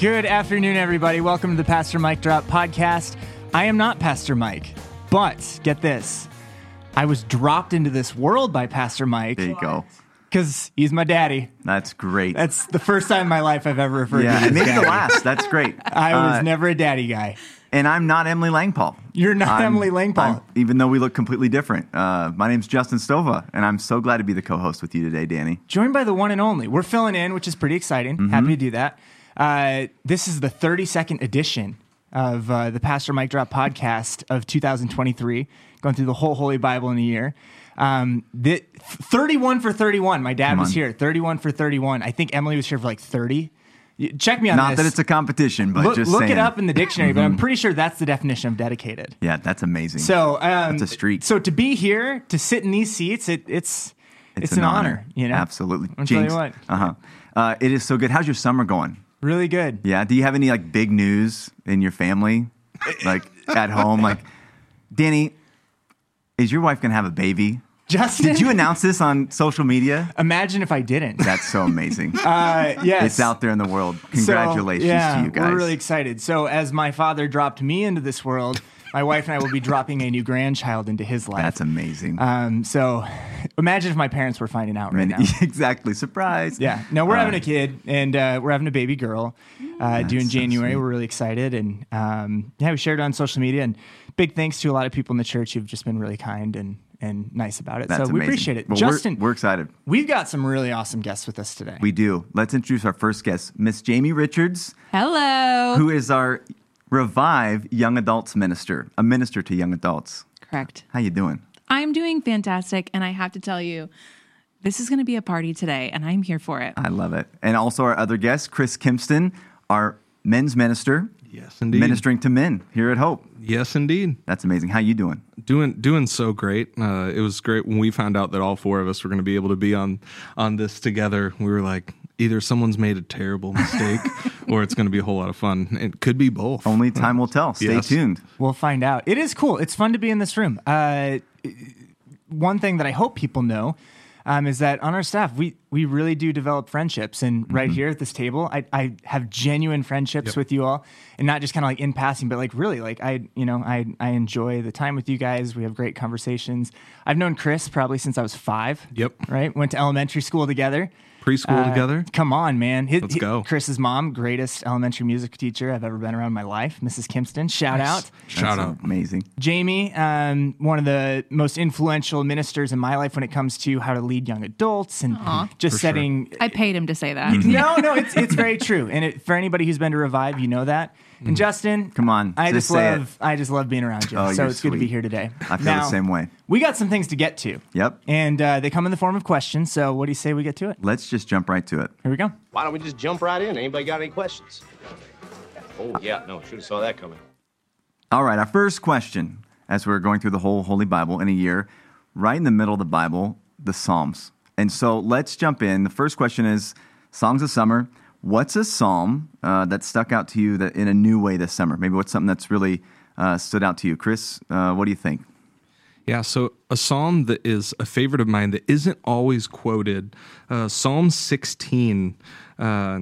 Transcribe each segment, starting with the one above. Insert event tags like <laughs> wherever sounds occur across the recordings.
Good afternoon, everybody. Welcome to the Pastor Mike Drop podcast. I am not Pastor Mike, but get this I was dropped into this world by Pastor Mike There you go. because he's my daddy. That's great. That's the first time in my life I've ever referred yeah, to him maybe the last. That's great. <laughs> I was Uh, never a daddy guy. and I'm not Emily Langpaul. You're not I'm- Emily Langpaul. I'm- even though we look completely different. Uh, my name's Justin Stoffa, and I'm so glad to be the co-host with you today, Danny. Joined by the one and only. We're filling in, which is pretty exciting. Mm-hmm. Happy to do that. Uh, this is the 32nd edition of uh, the Pastor Mike Drop podcast of 2023, going through the whole Holy Bible in a year. Um, the, 31 for 31. My dad was here. 31 for 31. I think Emily was here for like 30. Check me on Not this. that it's a competition, but look, just look saying. it up in the dictionary, Mm-hmm. but I'm pretty sure that's the definition of dedicated. Yeah, that's amazing. So um, That's a streak. So to be here, to sit in these seats, it, it's it's, an, honor. You know, Absolutely. I'll tell you what. Uh-huh. Uh, it is so good. How's your summer going? Really good. Yeah. Do you have any like big news in your family, like at home? Like, Danny, is your wife gonna have a baby? Justin, Did you announce this on social media? Imagine if I didn't. That's so amazing. <laughs> Uh, yes. It's out there in the world. So, Congratulations yeah, to you guys. We're really excited. So, as my father dropped me into this world, my wife and I will be dropping a new grandchild into his life. That's amazing. um, so, imagine if my parents were finding out right now. <laughs> exactly. Surprise. Yeah. No, we're Uh, having a kid and uh, we're having a baby girl uh, due in January. sweet. we're really excited. And um, yeah, we shared it on social media. And big thanks to a lot of people in the church who've just been really kind and, and nice about it. That's so, we amazing. appreciate it. Well, we're- Justin, we're, excited. we've got some really awesome guests with us today. We do. Let's introduce our first guest, Miss Jamie Richards, Hello. who is our Revive Young Adults Minister, a minister to young adults. Correct. How you doing? I'm doing fantastic, and I have to tell you, this is going to be a party today, and I'm here for it. I love it. And also our other guest, Chris Kimpston, our men's minister, Yes, indeed. ministering to men here at Hope. Yes, indeed. That's amazing. How you doing? Doing doing so great. Uh, it was great when we found out that all four of us were going to be able to be on on this together. We were like, either someone's made a terrible mistake, <laughs> or it's going to be a whole lot of fun. It could be both. Only time will tell. Stay Yes. tuned. We'll find out. It is cool. It's fun to be in this room. Uh, one thing that I hope people know um, is that on our staff, we we really do develop friendships. And Mm-hmm. right here at this table, I, I have genuine friendships with you all, and not just kind of like in passing, but like really, like I you know I I enjoy the time with you guys. We have great conversations. I've known Chris probably since I was five. Yep. Right. Went to elementary school together. Preschool Uh, together. Come on, man. His- Let's he- go. Chris's mom, greatest elementary music teacher I've ever been around in my life, Mrs. Kimpston. Shout out. Shout That's out. Amazing. Jamie, um, one of the most influential ministers in my life when it comes to how to lead young adults and just For sure. setting. I paid him to say that. No, no, it's it's very true, and it, for anybody who's been to Revive, you know that. And Justin, Come on, I just just say love I just love being around you. Oh, so you're it's good to be here today. I feel Now, the same way. We got some things to get to. Yep. And uh, they come in the form of questions. So what do you say we get to it? Let's just jump right to it. Here we go. Why don't we just jump right in? Anybody got any questions? Oh, yeah, no, should have saw that coming. All right, our first question, as we're going through the whole Holy Bible in a year, right in the middle of the Bible, the Psalms. And so let's jump in. The first question is Songs of Summer. What's a psalm uh, that stuck out to you that in a new way this summer? Maybe what's something that's really uh, stood out to you? Chris, uh, what do you think? Yeah, so a psalm that is a favorite of mine that isn't always quoted, uh, Psalm 16, uh,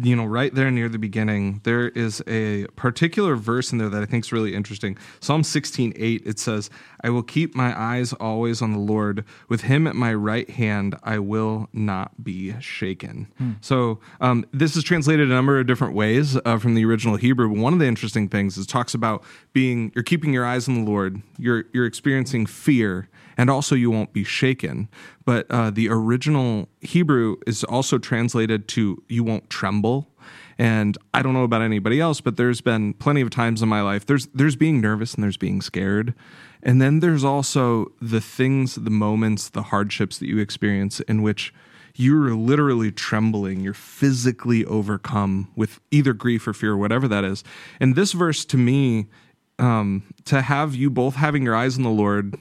you know, right there near the beginning, there is a particular verse in there that I think is really interesting. Psalm 16, 8, it says, I will keep my eyes always on the Lord. With him at my right hand, I will not be shaken. So um, this is translated a number of different ways uh, from the original Hebrew. But one of the interesting things is it talks about being, you're keeping your eyes on the Lord, you're, you're experiencing fear, and also you won't be shaken. But uh, the original Hebrew is also translated to you won't tremble. And I don't know about anybody else, but there's been plenty of times in my life there's there's being nervous and there's being scared. And then there's also the things, the moments, the hardships that you experience in which you're literally trembling, you're physically overcome with either grief or fear, whatever that is. And this verse to me, um, to have you both having your eyes on the Lord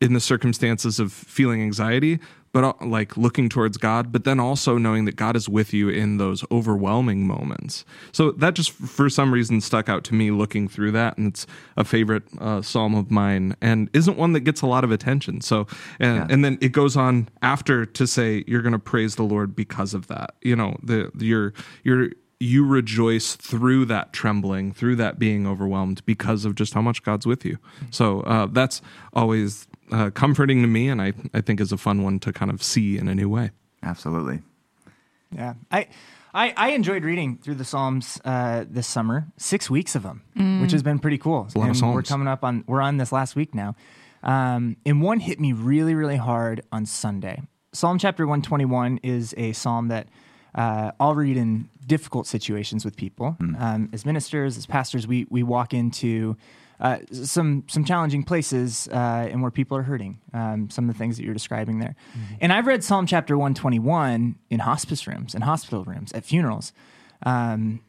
in the circumstances of feeling anxiety, but uh, like looking towards God, but then also knowing that God is with you in those overwhelming moments. So that just for some reason stuck out to me looking through that, and it's a favorite uh, psalm of mine, and isn't one that gets a lot of attention. So, and, Yeah. and then it goes on after to say you're going to praise the Lord because of that. You know, the you're you're you rejoice through that trembling, through that being overwhelmed because of just how much God's with you. So uh, that's always uh, comforting to me, and I, I think is a fun one to kind of see in a new way. Absolutely. Yeah, I, I, I enjoyed reading through the Psalms uh, this summer. Six weeks of them, which has been pretty cool. a lot of and We're coming up on. We're on this last week now, um, and one hit me really, really hard on Sunday. Psalm chapter one twenty one is a psalm that uh, I'll read in difficult situations with people. Um, as ministers, as pastors, we we walk into uh, some some challenging places uh, and where people are hurting. Um, some of the things that you're describing there, and I've read Psalm chapter 121 in hospice rooms, in hospital rooms, at funerals. Um,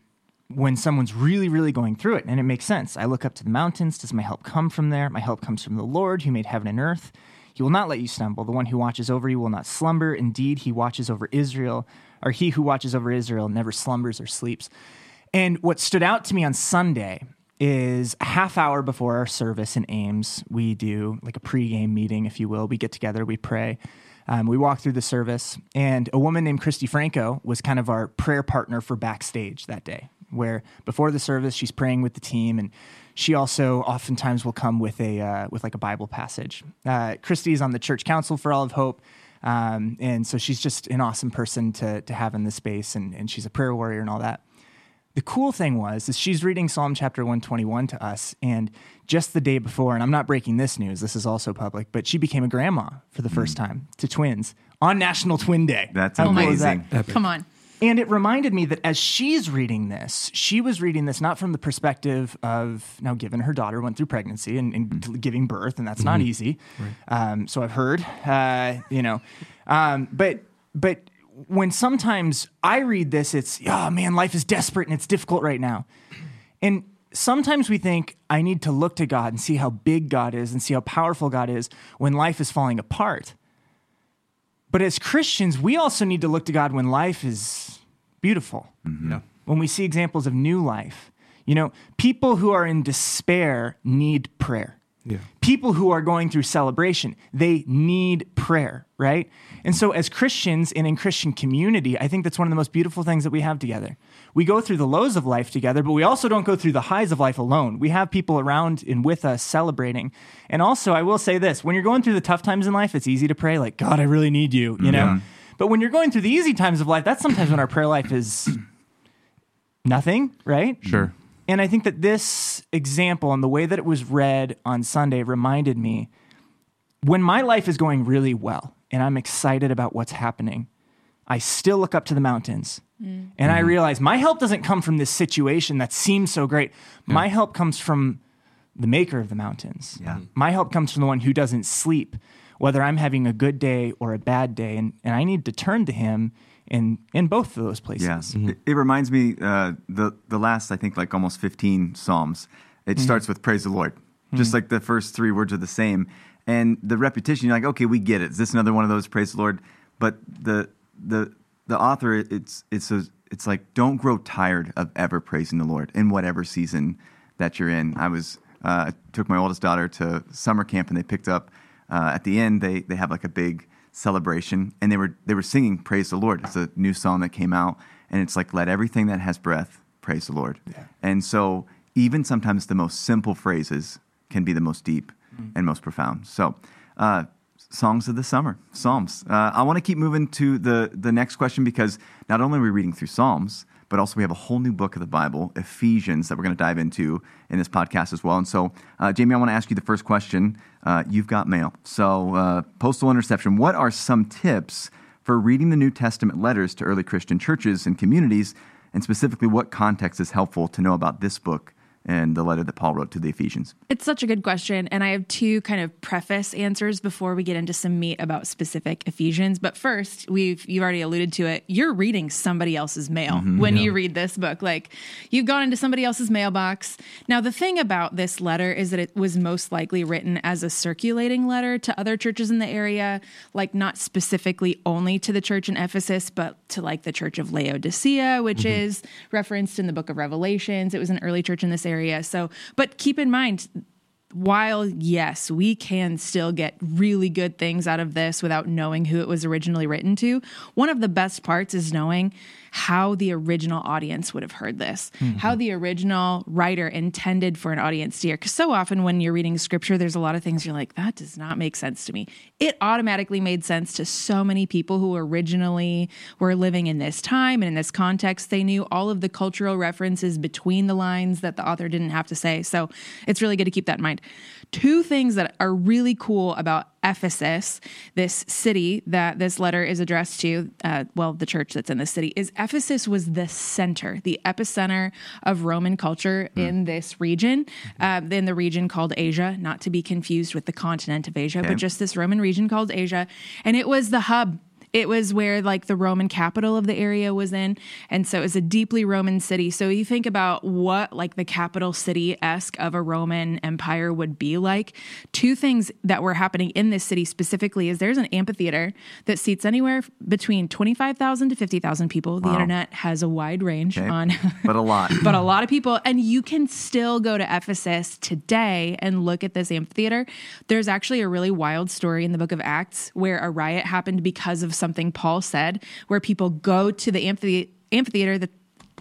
when someone's really, really going through it, and it makes sense. I look up to the mountains. Does my help come from there? My help comes from the Lord who made heaven and earth. He will not let you stumble. The one who watches over you will not slumber. Indeed, he watches over Israel, or he who watches over Israel never slumbers or sleeps. And what stood out to me on Sunday is a half hour before our service in Ames, we do like a pregame meeting, if you will. We get together, we pray. Um, we walk through the service, and a woman named Christy Franco was kind of our prayer partner for backstage that day. Where before the service, she's praying with the team, and she also oftentimes will come with a uh, with like a Bible passage. Uh, Christy is on the church council for All of Hope, um, and so she's just an awesome person to to have in this space, and, and she's a prayer warrior and all that. The cool thing was is she's reading Psalm chapter 121 to us and just the day before and I'm not breaking this news this is also public but she became a grandma for the first time to twins on National Twin Day. That's How cool that? amazing. Come on. And it reminded me that as she's reading this, she was reading this not from the perspective of now, given her daughter went through pregnancy and, and giving birth, and that's not easy. Um, so I've heard, uh, you know, um, but but when sometimes I read this, it's oh man, life is desperate and it's difficult right now, and sometimes we think I need to look to God and see how big God is and see how powerful God is when life is falling apart. But as Christians, we also need to look to God when life is beautiful. Mm-hmm. Yeah. When we see examples of new life. You know, people who are in despair need prayer. Yeah. People who are going through celebration, they need prayer, right? And so, as Christians and in Christian community, I think that's one of the most beautiful things that we have together. We go through the lows of life together, but we also don't go through the highs of life alone. We have people around and with us celebrating. And also, I will say this when you're going through the tough times in life, it's easy to pray, like, God, I really need you, you know? But when you're going through the easy times of life, that's sometimes when our prayer life is <clears throat> nothing, right? Sure. And I think that this example and the way that it was read on Sunday reminded me when my life is going really well and I'm excited about what's happening, I still look up to the mountains and I mm-hmm. realize my help doesn't come from this situation that seems so great. My help comes from the maker of the mountains. Yeah. My help comes from the one who doesn't sleep, whether I'm having a good day or a bad day. And, and I need to turn to him in, in both of those places. Yes, it, it reminds me uh, the the last I think like almost fifteen psalms. It starts with praise the Lord, just like the first three words are the same, and the repetition. You're like, okay, we get it. Is this another one of those praise the Lord? But the the the author, it's it's a, it's like don't grow tired of ever praising the Lord in whatever season that you're in. I was uh, I took my oldest daughter to summer camp, and they picked up uh, at the end. They they have like a big celebration and they were they were singing praise the lord. It's a new song that came out and it's like let everything that has breath praise the lord. And so even sometimes the most simple phrases can be the most deep and most profound. So uh, songs of the summer psalms. Uh, i want to keep moving to the the next question because not only are we reading through psalms but also we have a whole new book of the Bible, Ephesians, that we're going to dive into in this podcast as well. And so, uh, Jamie, I want to ask you the first question. Uh, you've got mail. So, uh, postal interception. What are some tips for reading the New Testament letters to early Christian churches and communities? And specifically, what context is helpful to know about this book and the letter that Paul wrote to the Ephesians? It's such a good question. And I have two kind of preface answers before we get into some meat about specific Ephesians. But first, we've you've already alluded to it. You're reading somebody else's mail mm-hmm. when you read this book. Like you've gone into somebody else's mailbox. Now, the thing about this letter is that it was most likely written as a circulating letter to other churches in the area, like not specifically only to the church in Ephesus, but to like the church of Laodicea, which mm-hmm. is referenced in the book of Revelations. It was an early church in this area. So, but keep in mind, while yes, we can still get really good things out of this without knowing who it was originally written to, one of the best parts is knowing how the original audience would have heard this, mm-hmm. how the original writer intended for an audience to hear. Because so often when you're reading scripture, there's a lot of things you're like, that does not make sense to me. It automatically made sense to so many people who originally were living in this time and in this context. They knew all of the cultural references between the lines that the author didn't have to say. So it's really good to keep that in mind. Two things that are really cool about Ephesus, this city that this letter is addressed to, uh, well, the church that's in the city, is Ephesus was the center, the epicenter of Roman culture mm. in this region, uh, in the region called Asia, not to be confused with the continent of Asia, okay. but just this Roman region called Asia. And it was the hub it was where like the Roman capital of the area was in. And so it was a deeply Roman city. So you think about what like the capital city esque of a Roman empire would be like. Two things that were happening in this city specifically is there's an amphitheater that seats anywhere between 25,000 to 50,000 people. The internet has a wide range okay. on, <laughs> but a lot, but a lot of people. And you can still go to Ephesus today and look at this amphitheater. There's actually a really wild story in the book of Acts where a riot happened because of something Paul said, where people go to the amphitheater that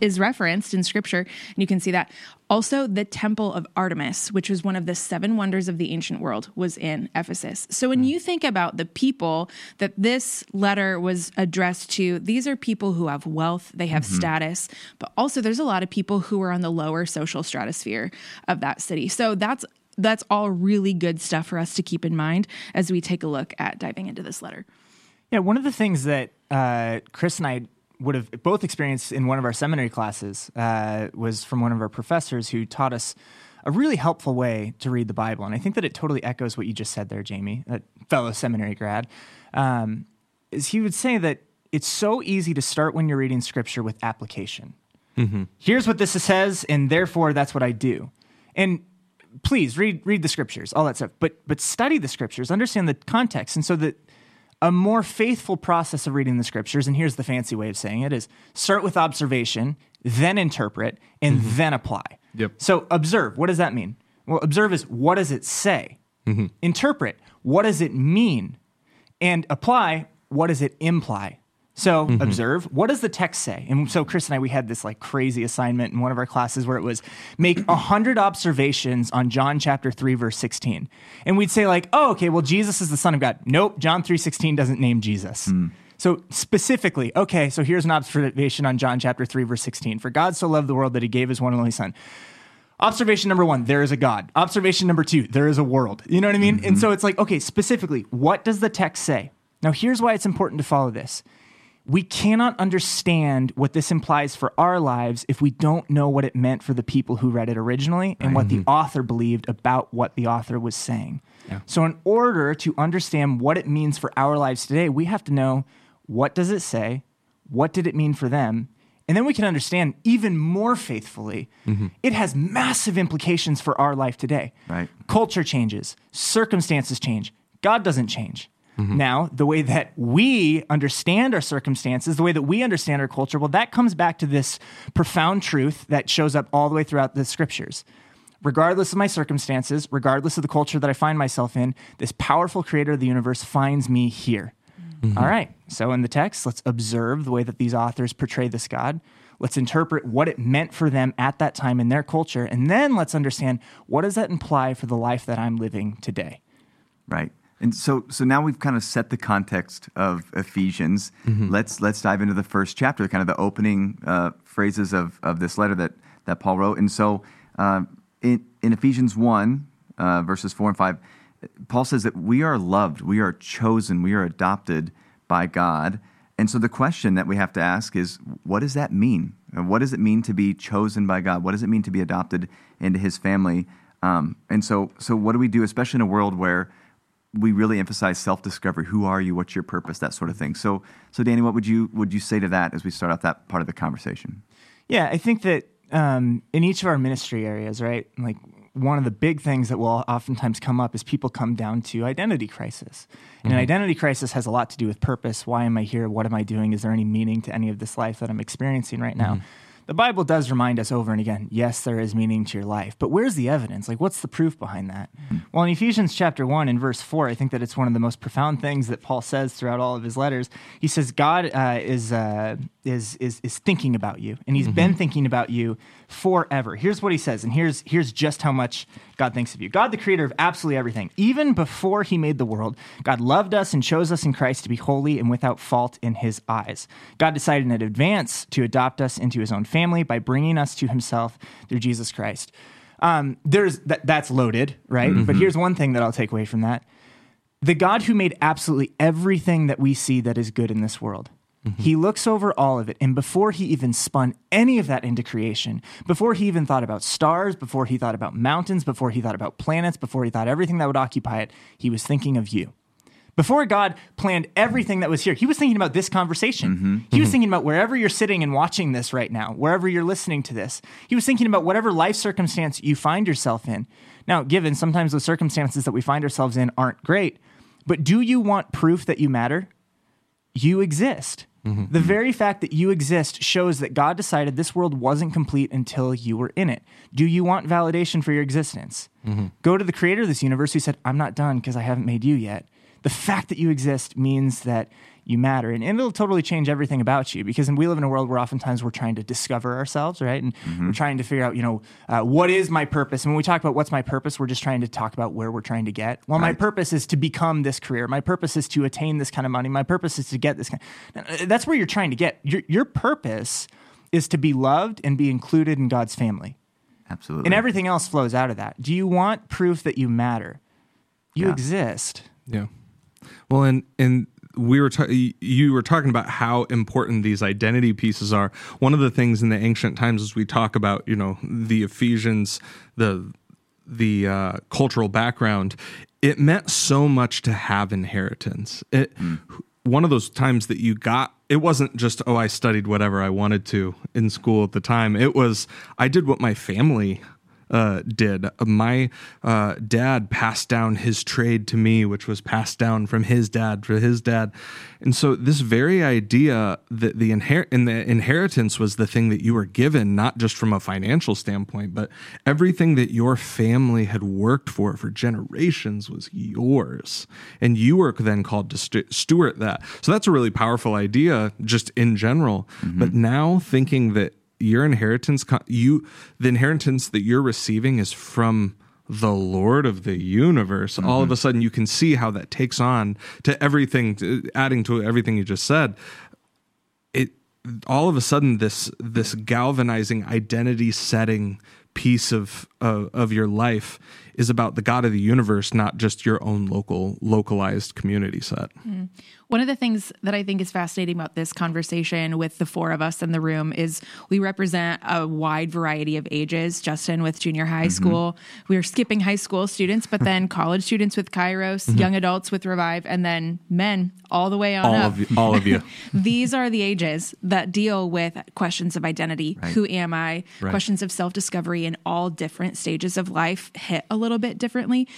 is referenced in scripture, and you can see that. Also, the temple of Artemis, which was one of the seven wonders of the ancient world, was in Ephesus. So, when you think about the people that this letter was addressed to, these are people who have wealth, they have mm-hmm. status, but also there's a lot of people who are on the lower social stratosphere of that city. So, that's that's all really good stuff for us to keep in mind as we take a look at diving into this letter. Yeah, one of the things that uh, Chris and I would have both experienced in one of our seminary classes uh, was from one of our professors who taught us a really helpful way to read the Bible. And I think that it totally echoes what you just said there, Jamie, a fellow seminary grad. Um, is he would say that it's so easy to start when you're reading scripture with application. Mm-hmm. Here's what this says, and therefore that's what I do. And please read read the scriptures, all that stuff. But but study the scriptures, understand the context, and so that a more faithful process of reading the scriptures, and here's the fancy way of saying it, is start with observation, then interpret, and mm-hmm. then apply. Yep. So observe, what does that mean? Well, observe is what does it say? Mm-hmm. Interpret, what does it mean? And apply, what does it imply? So mm-hmm. observe what does the text say? And so Chris and I we had this like crazy assignment in one of our classes where it was make a hundred observations on John chapter three verse sixteen, and we'd say like, oh okay, well Jesus is the Son of God. Nope, John three sixteen doesn't name Jesus. Mm. So specifically, okay, so here's an observation on John chapter three verse sixteen. For God so loved the world that He gave His one and only Son. Observation number one, there is a God. Observation number two, there is a world. You know what I mean? Mm-hmm. And so it's like, okay, specifically, what does the text say? Now, here's why it's important to follow this we cannot understand what this implies for our lives if we don't know what it meant for the people who read it originally and what the mm-hmm. author believed about what the author was saying. Yeah. So in order to understand what it means for our lives today, we have to know what does it say? What did it mean for them? And then we can understand even more faithfully, mm-hmm. it has massive implications for our life today. Right. Culture changes, circumstances change. God doesn't change. Mm-hmm. Now, the way that we understand our circumstances, the way that we understand our culture, well, that comes back to this profound truth that shows up all the way throughout the scriptures. Regardless of my circumstances, regardless of the culture that I find myself in, this powerful creator of the universe finds me here. Mm-hmm. All right. So, in the text, let's observe the way that these authors portray this God. Let's interpret what it meant for them at that time in their culture. And then let's understand what does that imply for the life that I'm living today. Right. And so, so now we've kind of set the context of Ephesians. Mm-hmm. Let's let's dive into the first chapter, kind of the opening uh, phrases of, of this letter that that Paul wrote. And so, uh, in, in Ephesians one, uh, verses four and five, Paul says that we are loved, we are chosen, we are adopted by God. And so, the question that we have to ask is, what does that mean? What does it mean to be chosen by God? What does it mean to be adopted into His family? Um, and so, so what do we do, especially in a world where we really emphasize self-discovery. Who are you? What's your purpose? That sort of thing. So, so Danny, what would you would you say to that as we start out that part of the conversation? Yeah, I think that um, in each of our ministry areas, right, like one of the big things that will oftentimes come up is people come down to identity crisis. And mm-hmm. an identity crisis has a lot to do with purpose. Why am I here? What am I doing? Is there any meaning to any of this life that I'm experiencing right now? Mm-hmm. The Bible does remind us over and again yes, there is meaning to your life, but where's the evidence? Like, what's the proof behind that? Well, in Ephesians chapter 1 and verse 4, I think that it's one of the most profound things that Paul says throughout all of his letters. He says, God uh, is, uh, is, is, is thinking about you, and he's been thinking about you forever. Here's what he says, and here's, here's just how much God thinks of you. God, the creator of absolutely everything, even before he made the world, God loved us and chose us in Christ to be holy and without fault in his eyes. God decided in advance to adopt us into his own family by bringing us to himself through Jesus Christ. Um, there's that, that's loaded, right? But here's one thing that I'll take away from that the God who made absolutely everything that we see that is good in this world. Mm-hmm. He looks over all of it. And before he even spun any of that into creation, before he even thought about stars, before he thought about mountains, before he thought about planets, before he thought everything that would occupy it, he was thinking of you. Before God planned everything that was here, he was thinking about this conversation. Mm-hmm. He was mm-hmm. thinking about wherever you're sitting and watching this right now, wherever you're listening to this. He was thinking about whatever life circumstance you find yourself in. Now, given sometimes the circumstances that we find ourselves in aren't great, but do you want proof that you matter? You exist. Mm-hmm. The mm-hmm. very fact that you exist shows that God decided this world wasn't complete until you were in it. Do you want validation for your existence? Mm-hmm. Go to the creator of this universe who said, I'm not done because I haven't made you yet. The fact that you exist means that you matter. And, and it'll totally change everything about you because we live in a world where oftentimes we're trying to discover ourselves, right? And we're trying to figure out, you know, uh, what is my purpose? And when we talk about what's my purpose, we're just trying to talk about where we're trying to get. Well, my purpose is to become this career. My purpose is to attain this kind of money. My purpose is to get this kind. Uh, That's where you're trying to get. Your, your purpose is to be loved and be included in God's family. Absolutely. And everything else flows out of that. Do you want proof that you matter? You Yeah. exist. Yeah. Well, and and we were ta- you were talking about how important these identity pieces are. One of the things in the ancient times as we talk about, you know, the Ephesians, the the uh, cultural background, it meant so much to have inheritance. It one of those times that you got it wasn't just oh I studied whatever I wanted to in school at the time. It was I did what my family uh, did. My uh, dad passed down his trade to me, which was passed down from his dad to his dad, and so this very idea that the inher- and the inheritance was the thing that you were given, not just from a financial standpoint, but everything that your family had worked for for generations was yours, and you were then called to stu- steward that. So that's a really powerful idea, just in general. But now thinking that your inheritance you the inheritance that you're receiving is from the lord of the universe. All of mm-hmm. a sudden you can see how that takes on to everything to, adding to everything you just said. It all of a sudden this this galvanizing identity setting piece of of, of your life is about the god of the universe not just your own local localized community set mm-hmm. One of the things that I think is fascinating about this conversation with the four of us in the room is we represent a wide variety of ages. Justin with junior high Mm-hmm. school, we are skipping high school students, but then <laughs> college students with Kairos, Mm-hmm. young adults with Revive, and then men all the way on all up. of you all of you <laughs> These are the ages that deal with questions of identity. Who am I? Right. Questions of self discovery in all different stages of life hit a little bit differently.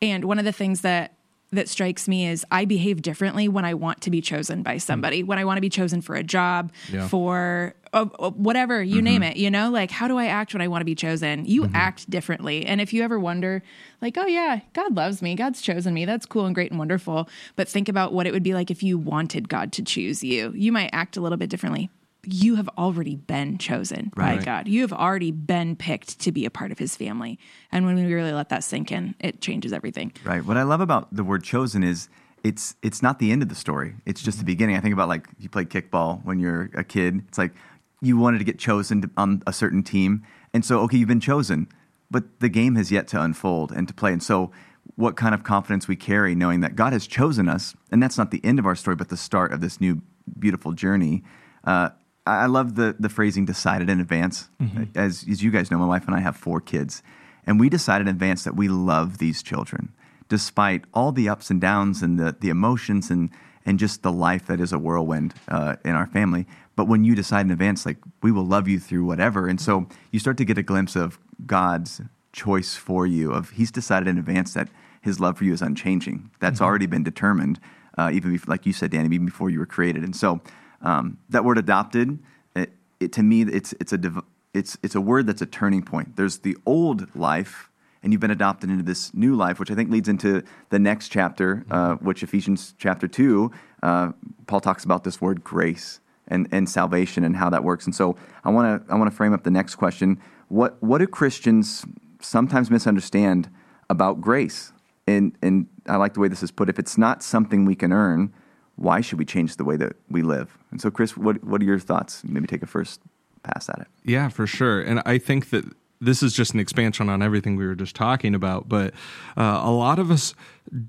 And one of the things that that strikes me is I behave differently when I want to be chosen by somebody, when I want to be chosen for a job, Yeah. for uh, uh, whatever, you name it, you know, like how do I act when I want to be chosen? You act differently. And if you ever wonder, like, oh yeah, God loves me, God's chosen me, that's cool and great and wonderful. But think about what it would be like if you wanted God to choose you. You might act a little bit differently. You have already been chosen by God. You have already been picked to be a part of his family. And when we really let that sink in, it changes everything. Right. What I love about the word chosen is it's it's not the end of the story. It's just the beginning. I think about like you played kickball when you're a kid. It's like you wanted to get chosen to, on a certain team, and so okay, you've been chosen, but the game has yet to unfold and to play. And so, what kind of confidence we carry knowing that God has chosen us, and that's not the end of our story, but the start of this new beautiful journey. Uh, I love the the phrasing "decided in advance." As as you guys know, my wife and I have four kids, and we decided in advance that we love these children, despite all the ups and downs and the the emotions and and just the life that is a whirlwind uh, in our family. But when you decide in advance, like we will love you through whatever, and so you start to get a glimpse of God's choice for you. Of He's decided in advance that His love for you is unchanging. That's already been determined, uh, even before, like you said, Danny, even before you were created. And so um, that word adopted, it, it, to me, it's it's a div- it's it's a word that's a turning point. There's the old life, and you've been adopted into this new life, which I think leads into the next chapter, uh, which Ephesians chapter two. Uh, Paul talks about this word grace and, and salvation and how that works. And so I want to I want to frame up the next question: What what do Christians sometimes misunderstand about grace? And and I like the way this is put. If it's not something we can earn, why should we change the way that we live? And so, Chris, what what are your thoughts? Maybe take a first pass at it. Yeah, for sure. And I think that this is just an expansion on everything we were just talking about. But uh, a lot of us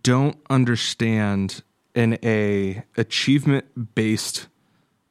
don't understand in a achievement based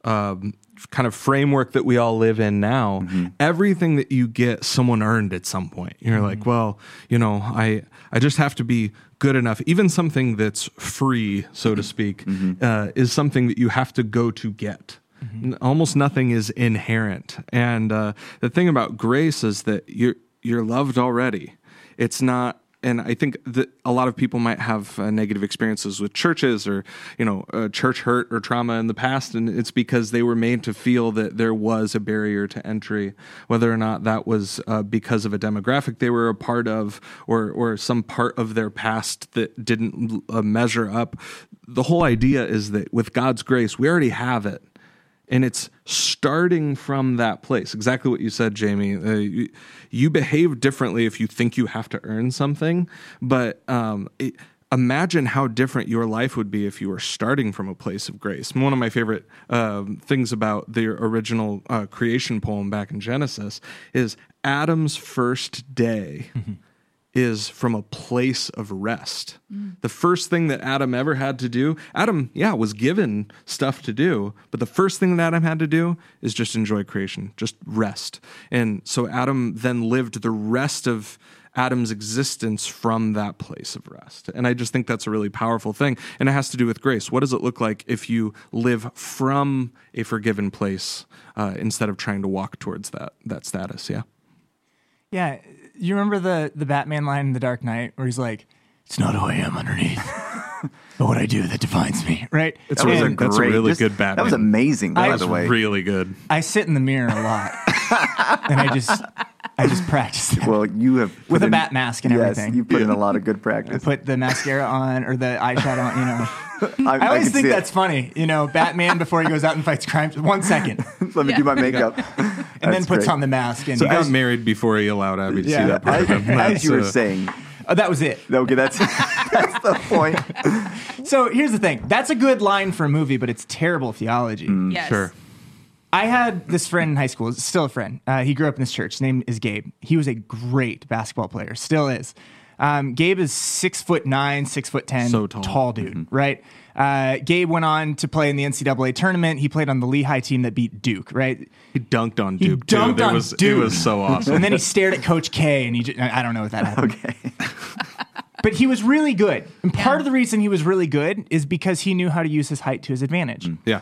um, kind of framework that we all live in now, everything that you get, someone earned at some point. You're like, well, you know, I I just have to be good enough. Even something that's free, so to speak, uh, is something that you have to go to get. N- Almost nothing is inherent. And uh, the thing about grace is that you're you're loved already. It's not and I think that a lot of people might have uh, negative experiences with churches or, you know, uh, church hurt or trauma in the past. And it's because they were made to feel that there was a barrier to entry, whether or not that was uh, because of a demographic they were a part of or, or some part of their past that didn't uh, measure up. The whole idea is that with God's grace, we already have it and it's starting from that place. Exactly what you said jamie. Uh, you, you behave differently if you think you have to earn something. But um, it, imagine how different your life would be if you were starting from a place of grace. One of my favorite um, things about the original uh, creation poem back in genesis is adam's first day <laughs> is from a place of rest. The first thing that Adam ever had to do, Adam, yeah, was given stuff to do, but the first thing that Adam had to do is just enjoy creation, just rest. And so Adam then lived the rest of Adam's existence from that place of rest. And I just think that's a really powerful thing. And it has to do with grace. What does it look like if you live from a forgiven place uh, instead of trying to walk towards that, that status? Yeah. Yeah, you remember the the Batman line in The Dark Knight where he's like, "It's not who I am underneath, <laughs> but what I do that defines me." Right? It's That was a And That's a really just- good Batman. That was amazing, by That's the way. really good. I sit in the mirror a lot, and I just <laughs> I just practice that. well, you have put With a in- bat mask and yes, everything. you put in a lot of good practice. put the mascara on or the eyeshadow on. You know, <laughs> I, I always can think see it. that's funny. You know, Batman before he goes out and fights crime, one second, <laughs> Let me do my makeup, <laughs> and then puts on the mask. And He got goes- married before he allowed Abby to Yeah. see that part of him. As you were uh, saying, Oh, that was it. okay, that's that's the point. So here's the thing. That's a good line for a movie, but it's terrible theology. Yes. Sure. I had this friend in high school, still a friend. Uh, he grew up in this church. His name is Gabe. He was a great basketball player, still is. Um, Gabe is six foot nine, six foot ten, So tall. dude, right? Uh, Gabe went on to play in the NCAA tournament. He played on the Lehigh team that beat Duke, right? He dunked on Duke too. dunked That on was, Duke. It was so <laughs> awesome. And then he stared at Coach K, and he just, I don't know what that happened. Okay, <laughs> But he was really good. And part Yeah. of the reason he was really good is because he knew how to use his height to his advantage. yeah.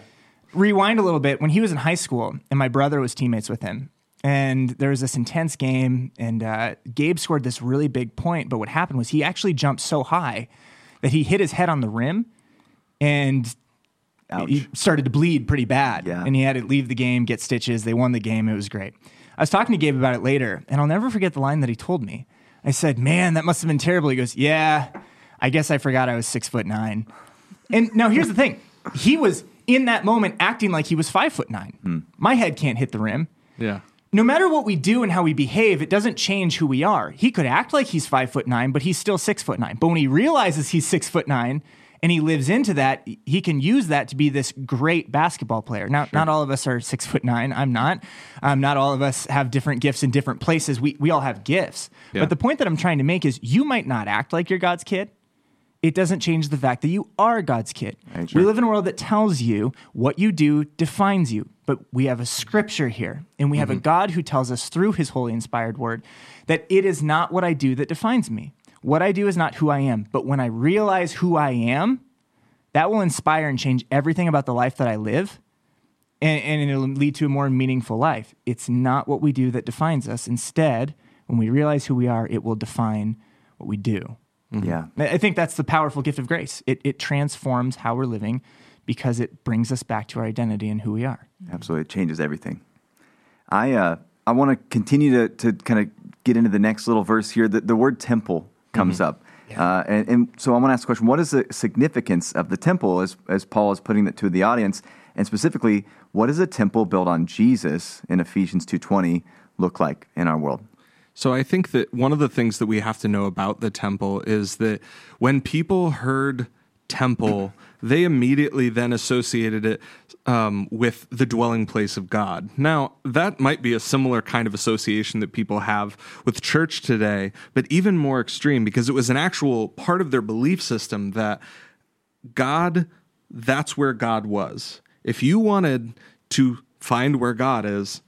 Rewind a little bit. When he was in high school and my brother was teammates with him and there was this intense game and uh, gabe scored this really big point but what happened was he actually jumped so high that he hit his head on the rim and ouch. he started to bleed pretty bad. Yeah. and he had to leave the game get stitches. They won the game. It was great. I was talking to gabe about it later and i'll never forget the line that he told me. I said man that must have been terrible. He goes yeah i guess i forgot i was six foot nine. And now here's the thing. He was in that moment acting like he was five foot nine my head can't hit the rim Yeah. no matter what we do and how we behave, it doesn't change who we are. He could act like he's five foot nine, but he's still six foot nine. But when he realizes he's six foot nine and he lives into that, he can use that to be this great basketball player. Now, not all of us are six foot nine. I'm not. Um, not all of us have different gifts in different places. We, we all have gifts. Yeah. But the point that I'm trying to make is you might not act like you're God's kid. It doesn't change the fact that you are God's kid. Right, We live in a world that tells you what you do defines you. But we have a scripture here, and we have a mm-hmm. God who tells us through his holy inspired word that it is not what I do that defines me. What I do is not who I am. But when I realize who I am, that will inspire and change everything about the life that I live, and, and it'll lead to a more meaningful life. It's not what we do that defines us. Instead, when we realize who we are, it will define what we do. Yeah, I think that's the powerful gift of grace. It, it transforms how we're living because it brings us back to our identity and who we are. absolutely. It changes everything. I uh, I want to continue to to kind of get into the next little verse here. The, the word temple comes up. Uh, and, and so I want to ask the question: What is the significance of the temple, as as Paul is putting it to the audience, and specifically, what does a temple built on Jesus in Ephesians two twenty look like in our world? So I think that one of the things that we have to know about the temple is that when people heard temple, they immediately then associated it um, with the dwelling place of God. Now, that might be a similar kind of association that people have with church today, but even more extreme because it was an actual part of their belief system that God, that's where God was. If you wanted to find where God is,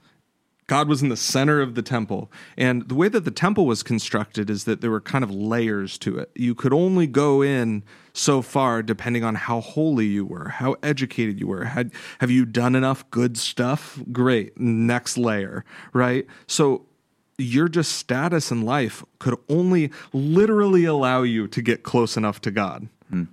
God was in the center of the temple. And the way that the temple was constructed is that there were kind of layers to it. You could only go in so far depending on how holy you were, how educated you were. Had have you done enough good stuff? Great. Next layer, right? So your just status in life could only literally allow you to get close enough to God. Hmm.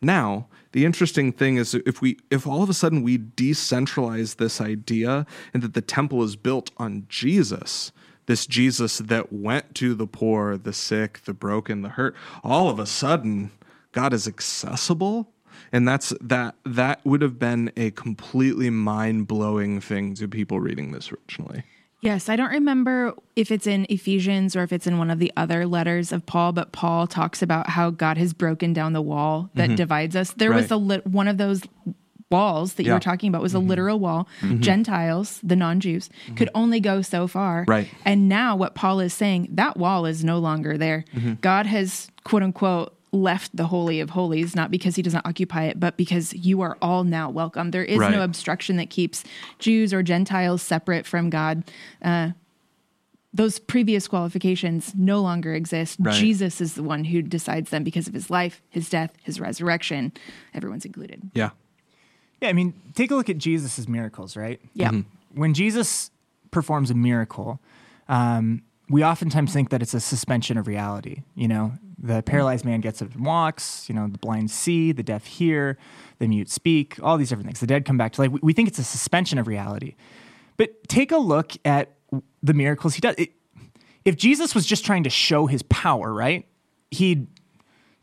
Now, the interesting thing is if we if all of a sudden we decentralize this idea and that the temple is built on Jesus, this Jesus that went to the poor, the sick, the broken, the hurt, all of a sudden God is accessible and that's that that would have been a completely mind-blowing thing to people reading this originally. Yes, I don't remember if it's in Ephesians or if it's in one of the other letters of Paul, but Paul talks about how God has broken down the wall that mm-hmm. divides us. There was a li- one of those walls that you were talking about was a mm-hmm. literal wall. Mm-hmm. Gentiles, the non-Jews, could only go so far. Right. And now what Paul is saying, that wall is no longer there. God has quote unquote left the holy of holies not because he doesn't occupy it but because you are all now welcome there is Right. no obstruction that keeps jews or gentiles separate from god uh, those previous qualifications no longer exist Right. jesus is the one who decides them because of his life his death his resurrection everyone's included Yeah. Yeah, I mean, take a look at Jesus' miracles, right? yeah When Jesus performs a miracle, um, we oftentimes think that it's a suspension of reality. You know, the paralyzed man gets up and walks, you know, the blind see, the deaf hear, the mute speak, all these different things. The dead come back to life. We, we think it's a suspension of reality. But take a look at the miracles he does. It, if Jesus was just trying to show his power, right? He'd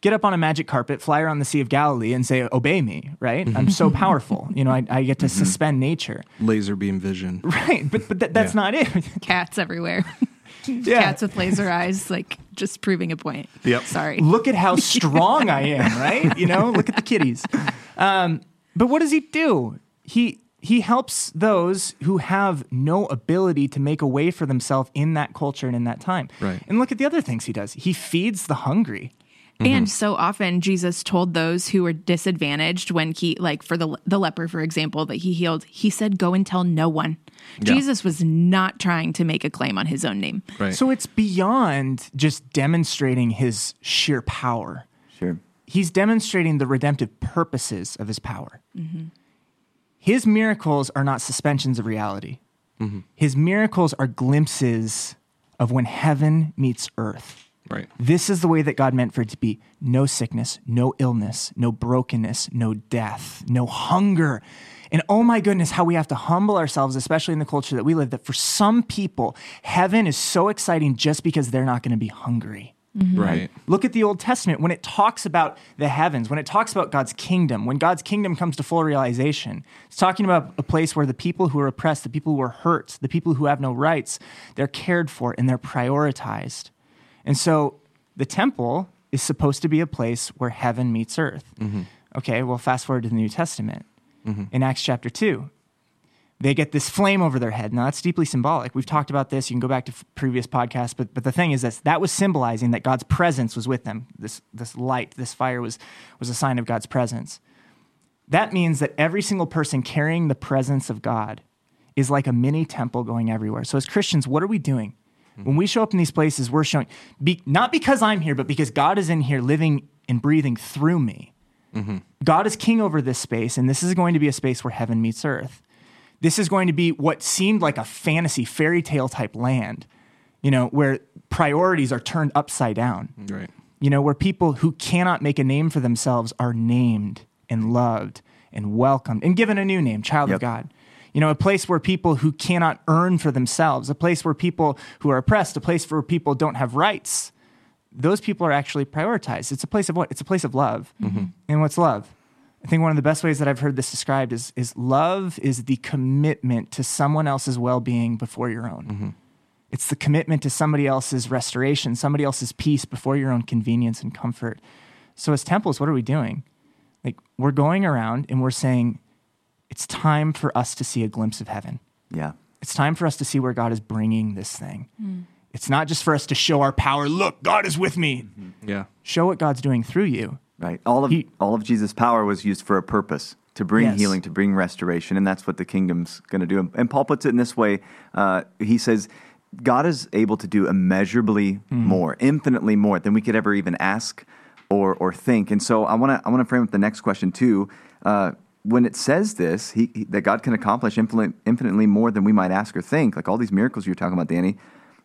get up on a magic carpet, fly around the Sea of Galilee, and say, Obey me, right? I'm so <laughs> powerful. You know, I, I get to mm-hmm. suspend nature. Laser beam vision. Right. But, but that, that's Yeah. not it. cats everywhere <laughs> yeah. cats with laser eyes like just proving a point Yep. sorry Look at how <laughs> strong I am, right? You know, look at the kitties. Um, but what does he do? He he helps those who have no ability to make a way for themselves in that culture and in that time. Right. And look at the other things he does. He feeds the hungry. Mm-hmm. And so often Jesus told those who were disadvantaged when he like for the the leper for example that he healed, he said go and tell no one. Jesus was not trying to make a claim on his own name. Right. So it's beyond just demonstrating his sheer power. Sure. he's demonstrating the redemptive purposes of his power. Mm-hmm. His miracles are not suspensions of reality. Mm-hmm. His miracles are glimpses of when heaven meets earth. Right. This is the way that God meant for it to be no sickness, no illness, no brokenness, no death, no hunger. And oh my goodness, how we have to humble ourselves, especially in the culture that we live, that for some people, heaven is so exciting just because they're not going to be hungry. Mm-hmm. Right. Look at the Old Testament when it talks about the heavens, when it talks about God's kingdom, when God's kingdom comes to full realization. It's talking about a place where the people who are oppressed, the people who are hurt, the people who have no rights, they're cared for and they're prioritized. And so the temple is supposed to be a place where heaven meets earth. Mm-hmm. Okay, well, fast forward to the New Testament. Mm-hmm. In Acts chapter 2, they get this flame over their head. Now that's deeply symbolic. We've talked about this. You can go back to f- previous podcasts, but but the thing is this: that was symbolizing that God's presence was with them. This this light, this fire was was a sign of God's presence. That means that every single person carrying the presence of God is like a mini temple going everywhere. So as Christians, what are we doing? Mm-hmm. When we show up in these places, we're showing be, not because I'm here, but because God is in here living and breathing through me. Mm-hmm. God is king over this space, and this is going to be a space where heaven meets earth. This is going to be what seemed like a fantasy fairy tale type land, you know, where priorities are turned upside down. Right. You know, where people who cannot make a name for themselves are named and loved and welcomed and given a new name, child Yep. of God. You know, a place where people who cannot earn for themselves, a place where people who are oppressed, a place where people don't have rights, those people are actually prioritized. It's a place of what? It's a place of love. Mm-hmm. And what's love? I think one of the best ways that I've heard this described is, is love is the commitment to someone else's well being before your own. Mm-hmm. It's the commitment to somebody else's restoration, somebody else's peace before your own convenience and comfort. So, as temples, what are we doing? Like, we're going around and we're saying, it's time for us to see a glimpse of heaven. Yeah. It's time for us to see where God is bringing this thing. It's not just for us to show our power. Look, God is with me. Yeah. Show what God's doing through you. Right. All of He- all of Jesus' power was used for a purpose to bring Yes. healing, to bring restoration, and that's what the kingdom's going to do. And Paul puts it in this way: uh, he says, "God is able to do immeasurably Hmm. more, infinitely more than we could ever even ask or or think." And so, I want to I want to frame up the next question too. Uh, when it says this, he, he- that God can accomplish infinite, infinitely more than we might ask or think, like all these miracles you're talking about, Danny.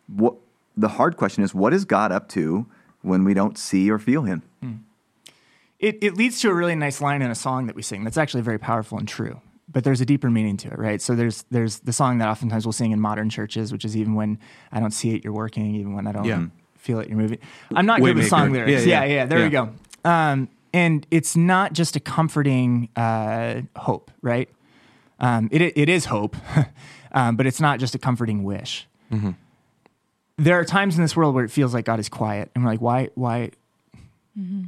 What the hard question is, what is God up to when we don't see or feel Him? It, it leads to a really nice line in a song that we sing that's actually very powerful and true. But there's a deeper meaning to it, right? So there's there's the song that oftentimes we'll sing in modern churches, which is even when I don't see it, you're working. Even when I don't Yeah. feel it, you're moving. I'm not good with song lyrics. Yeah, Yeah, yeah. yeah. there we go. Um, and it's not just a comforting uh, hope, right? Um, it it is hope, <laughs> um, but it's not just a comforting wish. There are times in this world where it feels like God is quiet, and we're like, why why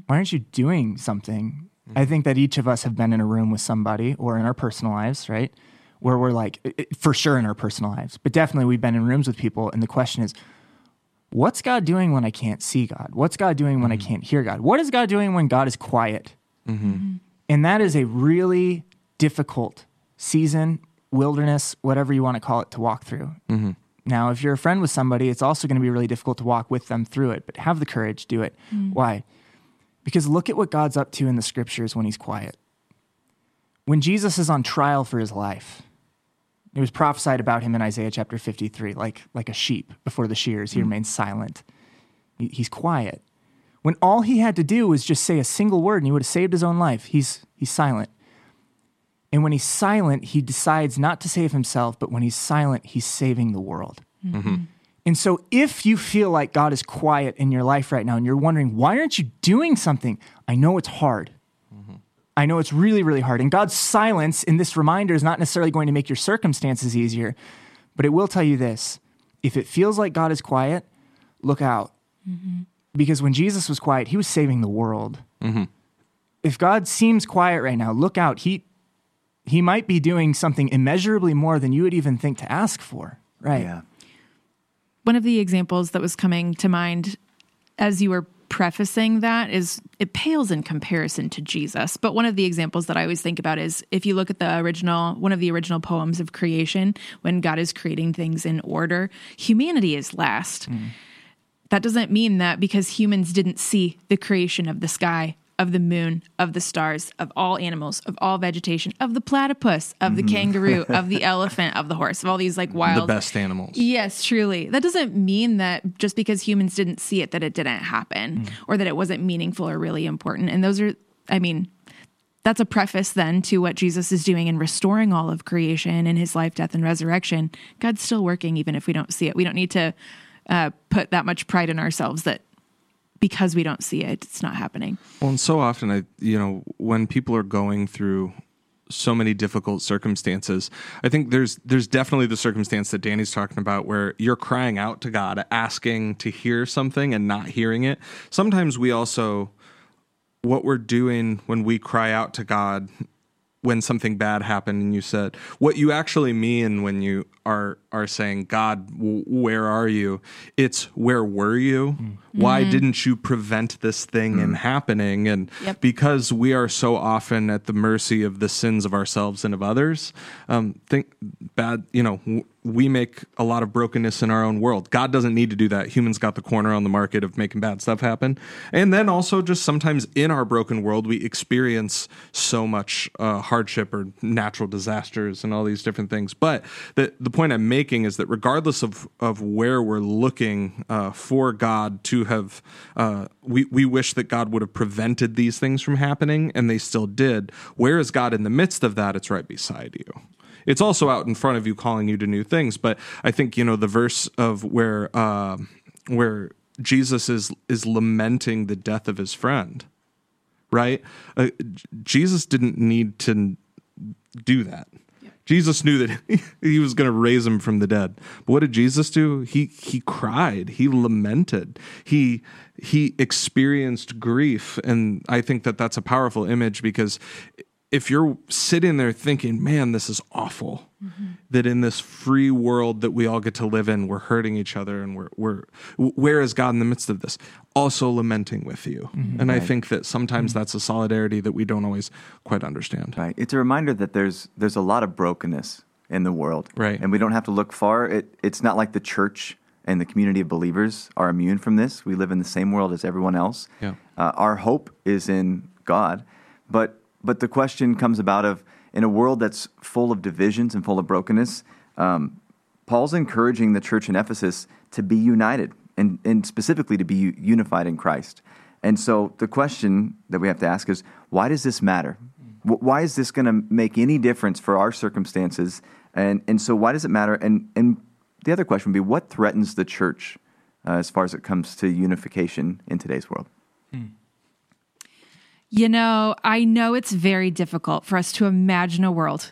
why aren't you doing something? I think that each of us have been in a room with somebody or in our personal lives, right? Where we're like, i- i- for sure in our personal lives, but definitely we've been in rooms with people. And the question is, what's God doing when I can't see God? What's God doing when I mm-hmm. can't hear God? What is God doing when God is quiet? Mm-hmm. Mm-hmm. And that is a really difficult season, wilderness, whatever you want to call it, to walk through. Now, if you're a friend with somebody, it's also going to be really difficult to walk with them through it, but have the courage, do it. Why? Because look at what God's up to in the scriptures when he's quiet. When Jesus is on trial for his life, it was prophesied about him in Isaiah chapter 53, like, like a sheep before the shears, he mm. remains silent. He- He's quiet. When all he had to do was just say a single word and he would have saved his own life, he's, he's silent. And when he's silent, he decides not to save himself, but when he's silent, he's saving the world. Mm-hmm. Mm-hmm. And so, if you feel like God is quiet in your life right now and you're wondering, why aren't you doing something? I know it's hard. I know it's really, really hard. And God's silence in this reminder is not necessarily going to make your circumstances easier, but it will tell you this if it feels like God is quiet, look out. Mm-hmm. Because when Jesus was quiet, he was saving the world. Mm-hmm. If God seems quiet right now, look out. He, he might be doing something immeasurably more than you would even think to ask for. Right. Yeah. One of the examples that was coming to mind as you were prefacing that is it pales in comparison to Jesus. But one of the examples that I always think about is if you look at the original, one of the original poems of creation, when God is creating things in order, humanity is last. Mm. That doesn't mean that because humans didn't see the creation of the sky, of the moon, of the stars, of all animals, of all vegetation, of the platypus, of the kangaroo, <laughs> of the elephant, of the horse, of all these like wild The best animals. Yes, truly. That doesn't mean that just because humans didn't see it, that it didn't happen or that it wasn't meaningful or really important. And those are, I mean, that's a preface then to what Jesus is doing in restoring all of creation in his life, death, and resurrection. God's still working even if we don't see it. We don't need to uh, put that much pride in ourselves that because we don't see it, it's not happening. Well, and so often, I you know, when people are going through so many difficult circumstances, I think there's there's definitely the circumstance that Danny's talking about where you're crying out to God, asking to hear something and not hearing it. Sometimes we also what we're doing when we cry out to God when something bad happened and you said what you actually mean when you are are saying god w- where are you? It's where were you? Mm. Why mm-hmm. didn't you prevent this thing mm. in happening? And Yep. because we are so often at the mercy of the sins of ourselves and of others um think bad you know w- we make a lot of brokenness in our own world. God doesn't need to do that. Humans got the corner on the market of making bad stuff happen. And then also just sometimes in our broken world we experience so much uh, hardship or natural disasters and all these different things. But the, the point i'm making is that regardless of, of where we're looking uh, for god to have uh, we, we wish that god would have prevented these things from happening and they still did. Where is god in the midst of that? It's right beside you it's also out in front of you, calling you to new things. But I think you know the verse of where uh, where Jesus is is lamenting the death of his friend, right? Uh, Jesus didn't need to do that. Jesus knew that <laughs> he was going to raise him from the dead. But what did Jesus do? He he cried, he lamented. He he experienced grief and I think that that's a powerful image because if you're sitting there thinking, man, this is awful, mm-hmm. that in this free world that we all get to live in, we're hurting each other and we're, we're where is God in the midst of this? Also lamenting with you. Mm-hmm. And right. I think that sometimes mm-hmm. that's a solidarity that we don't always quite understand. Right. It's a reminder that there's, there's a lot of brokenness in the world. Right. And we don't have to look far. It, it's not like the church and the community of believers are immune from this. We live in the same world as everyone else. Yeah. Uh, our hope is in God. But but the question comes about of in a world that's full of divisions and full of brokenness, um, Paul's encouraging the church in Ephesus to be united and, and specifically to be unified in Christ. And so the question that we have to ask is why does this matter? Why is this going to make any difference for our circumstances? And, and so why does it matter? And, and the other question would be what threatens the church uh, as far as it comes to unification in today's world? Hmm. You know, I know it's very difficult for us to imagine a world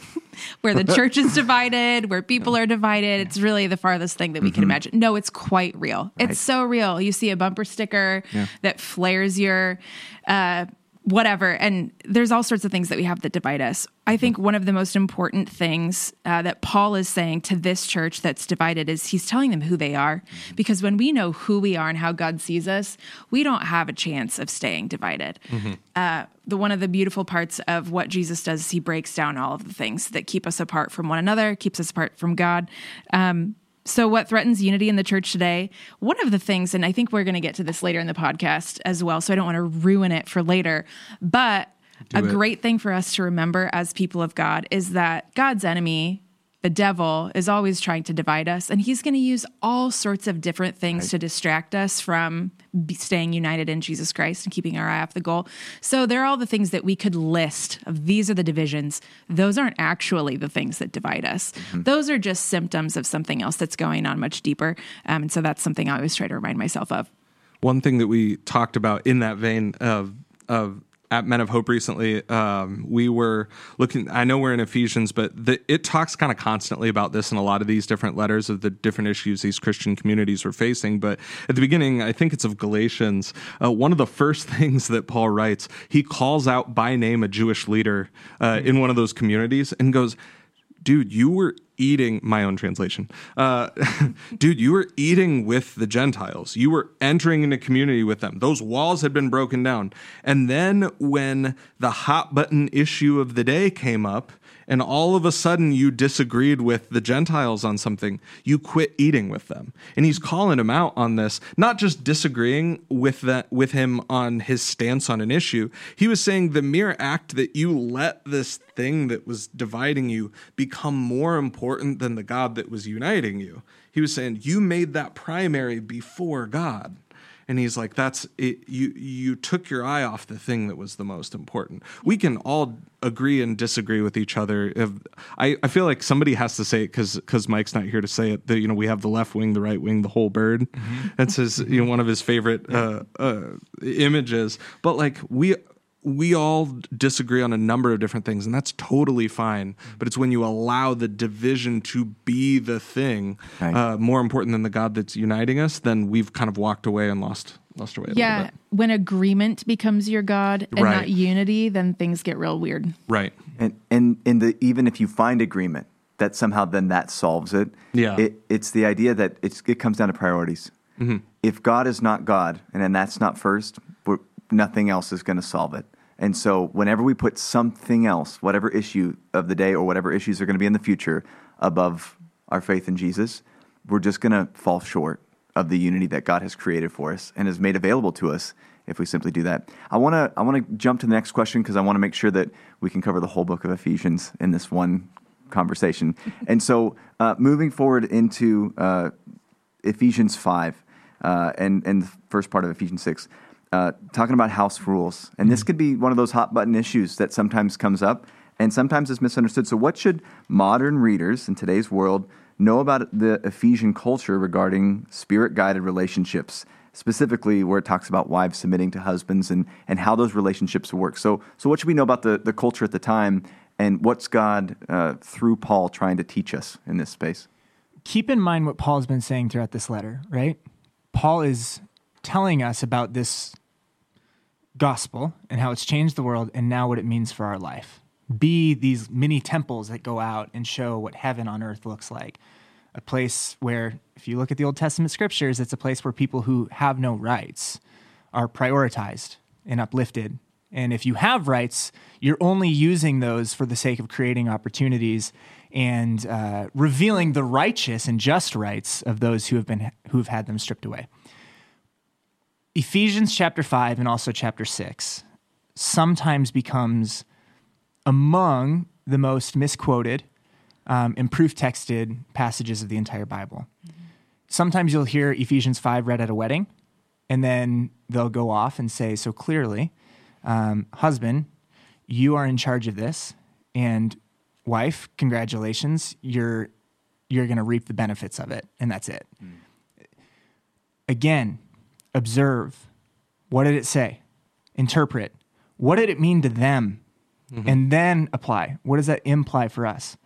<laughs> where the church is divided, where people are divided. It's really the farthest thing that we mm-hmm. can imagine. No, it's quite real. Right. It's so real. You see a bumper sticker yeah. that flares your uh, whatever. And there's all sorts of things that we have that divide us. I think one of the most important things uh, that Paul is saying to this church that's divided is he's telling them who they are. Mm-hmm. Because when we know who we are and how God sees us, we don't have a chance of staying divided. Mm-hmm. Uh, the one of the beautiful parts of what Jesus does is he breaks down all of the things that keep us apart from one another, keeps us apart from God. Um, so, what threatens unity in the church today? One of the things, and I think we're going to get to this later in the podcast as well, so I don't want to ruin it for later, but Do a it. great thing for us to remember as people of God is that God's enemy the devil is always trying to divide us, and he's going to use all sorts of different things right. to distract us from staying united in Jesus Christ and keeping our eye off the goal. So there are all the things that we could list of these are the divisions. Those aren't actually the things that divide us. Mm-hmm. Those are just symptoms of something else that's going on much deeper. Um, and so that's something I always try to remind myself of. One thing that we talked about in that vein of of at Men of Hope recently, um, we were looking. I know we're in Ephesians, but the, it talks kind of constantly about this in a lot of these different letters of the different issues these Christian communities were facing. But at the beginning, I think it's of Galatians. Uh, one of the first <laughs> things that Paul writes, he calls out by name a Jewish leader uh, in one of those communities and goes, "Dude, you were eating my own translation. Uh, <laughs> dude you were eating with the gentiles. You were entering into community with them. Those walls had been broken down. And then when the hot button issue of the day came up and all of a sudden you disagreed with the Gentiles on something, you quit eating with them. And he's calling him out on this, not just disagreeing with that with him on his stance on an issue. He was saying the mere act that you let this thing that was dividing you become more important than the God that was uniting you. He was saying you made that primary before God and he's like that's it you you took your eye off the thing that was the most important. We can all agree and disagree with each other. If, I, I feel like somebody has to say it because because mike's not here to say it that you know we have the left wing the right wing the whole bird. Mm-hmm. that's his you know one of his favorite uh, uh, images. But like we we all disagree on a number of different things, and that's totally fine. But it's when you allow the division to be the thing right. uh, more important than the God that's uniting us, then we've kind of walked away and lost lost our way. yeah, when agreement becomes your God and right. not unity, then things get real weird. Right. And and in the even if you find agreement, that somehow then that solves it. Yeah. It, it's the idea that it's, it comes down to priorities. Mm-hmm. If God is not God, and then that's not first, nothing else is going to solve it. And so, whenever we put something else, whatever issue of the day or whatever issues are going to be in the future, above our faith in Jesus, we're just going to fall short of the unity that God has created for us and has made available to us if we simply do that. I want to I want to jump to the next question because I want to make sure that we can cover the whole book of Ephesians in this one conversation. <laughs> and so, uh, moving forward into uh, Ephesians five uh, and and the first part of Ephesians six uh, talking about house rules. And this mm-hmm. could be one of those hot button issues that sometimes comes up. and sometimes it's misunderstood. So, what should modern readers in today's world know about the Ephesian culture regarding spirit guided relationships? Specifically, where it talks about wives submitting to husbands and, and how those relationships work. So, so, what should we know about the, the culture at the time, and what's God, uh, through Paul, trying to teach us in this space? Keep in mind what Paul's been saying throughout this letter, right? Paul is telling us about this gospel and how it's changed the world and now what it means for our life. Be these mini temples that go out and show what heaven on earth looks like. A place where, if you look at the Old Testament scriptures, it's a place where people who have no rights are prioritized and uplifted. And if you have rights, you're only using those for the sake of creating opportunities and uh, revealing the righteous and just rights of those who have been who have had them stripped away. Ephesians chapter 5 and also chapter 6 sometimes becomes among the most misquoted um, and proof texted passages of the entire Bible. Mm-hmm. Sometimes you'll hear Ephesians 5 read at a wedding, and then they'll go off and say so clearly, um, husband, you are in charge of this, and wife, congratulations, you're you're going to reap the benefits of it, and that's it. Mm. Again, observe. What did it say? Interpret. What did it mean to them? Mm-hmm. And then apply. What does that imply for us?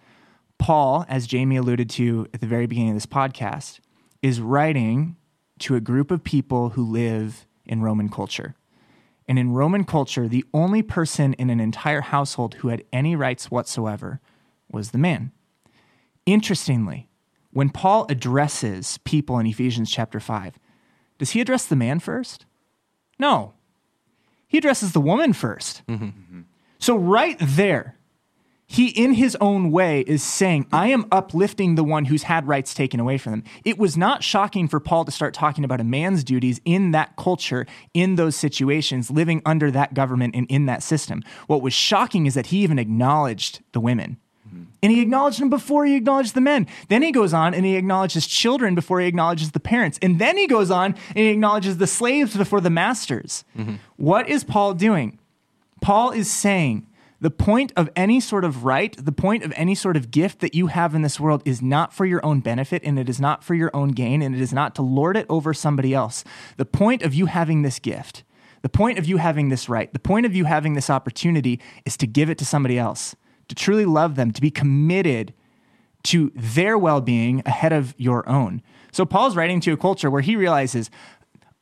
Paul, as Jamie alluded to at the very beginning of this podcast, is writing to a group of people who live in Roman culture. And in Roman culture, the only person in an entire household who had any rights whatsoever was the man. Interestingly, when Paul addresses people in Ephesians chapter 5, does he address the man first? No. He addresses the woman 1st mm-hmm. So, right there, he, in his own way, is saying, I am uplifting the one who's had rights taken away from them. It was not shocking for Paul to start talking about a man's duties in that culture, in those situations, living under that government and in that system. What was shocking is that he even acknowledged the women. And he acknowledged them before he acknowledged the men. Then he goes on and he acknowledges children before he acknowledges the parents. And then he goes on and he acknowledges the slaves before the masters. Mm-hmm. What is Paul doing? Paul is saying the point of any sort of right, the point of any sort of gift that you have in this world is not for your own benefit and it is not for your own gain and it is not to lord it over somebody else. The point of you having this gift, the point of you having this right, the point of you having this opportunity is to give it to somebody else to truly love them, to be committed to their well being ahead of your own. So Paul's writing to a culture where he realizes,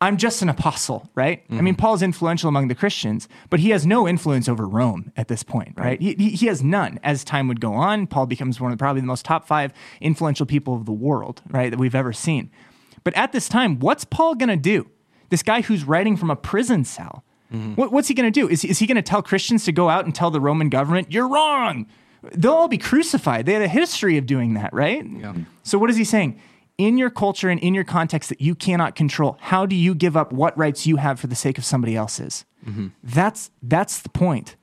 I'm just an apostle, right? Mm-hmm. I mean, mm-hmm. Paul's influential among the Christians, but he has no influence over Rome at this point, right? right? He, he has none. As time would go on, Paul becomes one of probably the most top five influential people of the world, right, that we've ever seen. But at this time, what's Paul going to do? This guy who's writing from a prison cell, Mm-hmm. What, what's he going to do? Is, is he going to tell Christians to go out and tell the Roman government, you're wrong? They'll all be crucified. They had a history of doing that, right? Yeah. So, what is he saying? In your culture and in your context that you cannot control, how do you give up what rights you have for the sake of somebody else's? Mm-hmm. That's that's the point.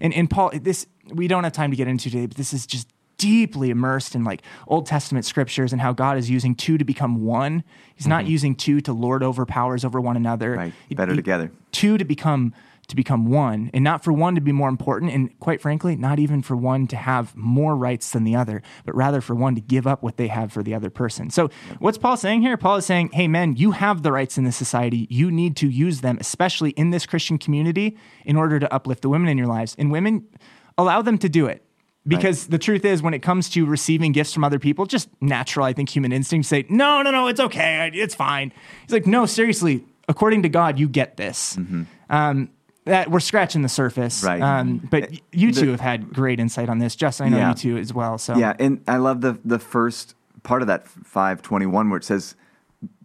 And and Paul, this we don't have time to get into today, but this is just deeply immersed in like Old Testament scriptures and how God is using two to become one. He's mm-hmm. not using two to lord over powers over one another. Right. Better he, together. Two to become to become one and not for one to be more important and quite frankly not even for one to have more rights than the other but rather for one to give up what they have for the other person so what's paul saying here paul is saying hey men you have the rights in this society you need to use them especially in this christian community in order to uplift the women in your lives and women allow them to do it because right. the truth is, when it comes to receiving gifts from other people, just natural, I think human instincts say, no, no, no, it's okay. It's fine. He's like, no, seriously, according to God, you get this. Mm-hmm. Um, that we're scratching the surface. Right. Um, but you two the, have had great insight on this. Justin, I know yeah. you two as well. So yeah, and I love the the first part of that five twenty one where it says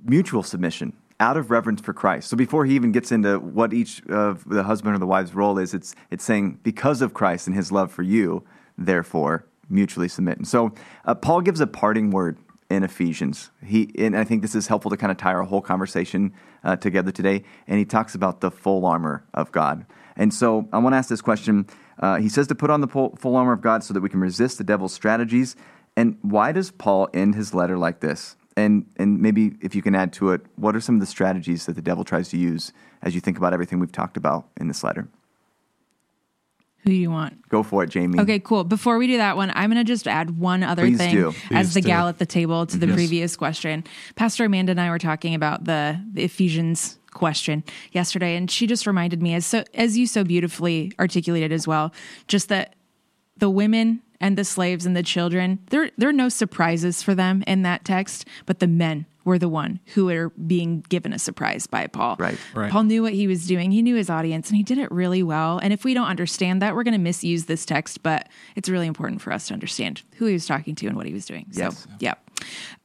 mutual submission out of reverence for Christ. So before he even gets into what each of the husband or the wife's role is, it's it's saying because of Christ and his love for you, therefore mutually submit. And so uh, Paul gives a parting word in Ephesians. He and I think this is helpful to kind of tie our whole conversation uh, together today. And he talks about the full armor of God. And so I want to ask this question. Uh, he says to put on the full, armor of God so that we can resist the devil's strategies. And why does Paul end his letter like this? And and maybe if you can add to it, what are some of the strategies that the devil tries to use as you think about everything we've talked about in this letter? Who do you want? Go for it, Jamie. Okay, cool. Before we do that one, I'm going to just add one other Please thing do. as Please the do. gal at the table to the Yes. previous question. Pastor Amanda and I were talking about the, the Ephesians question yesterday, and she just reminded me, as so as you so beautifully articulated as well, just that the women and the slaves and the children, there there are no surprises for them in that text, but the men were the one who are being given a surprise by Paul. Right. Right. Paul knew what he was doing. He knew his audience and he did it really well. And if we don't understand that, we're going to misuse this text, but it's really important for us to understand who he was talking to and what he was doing. Yes. So, yeah.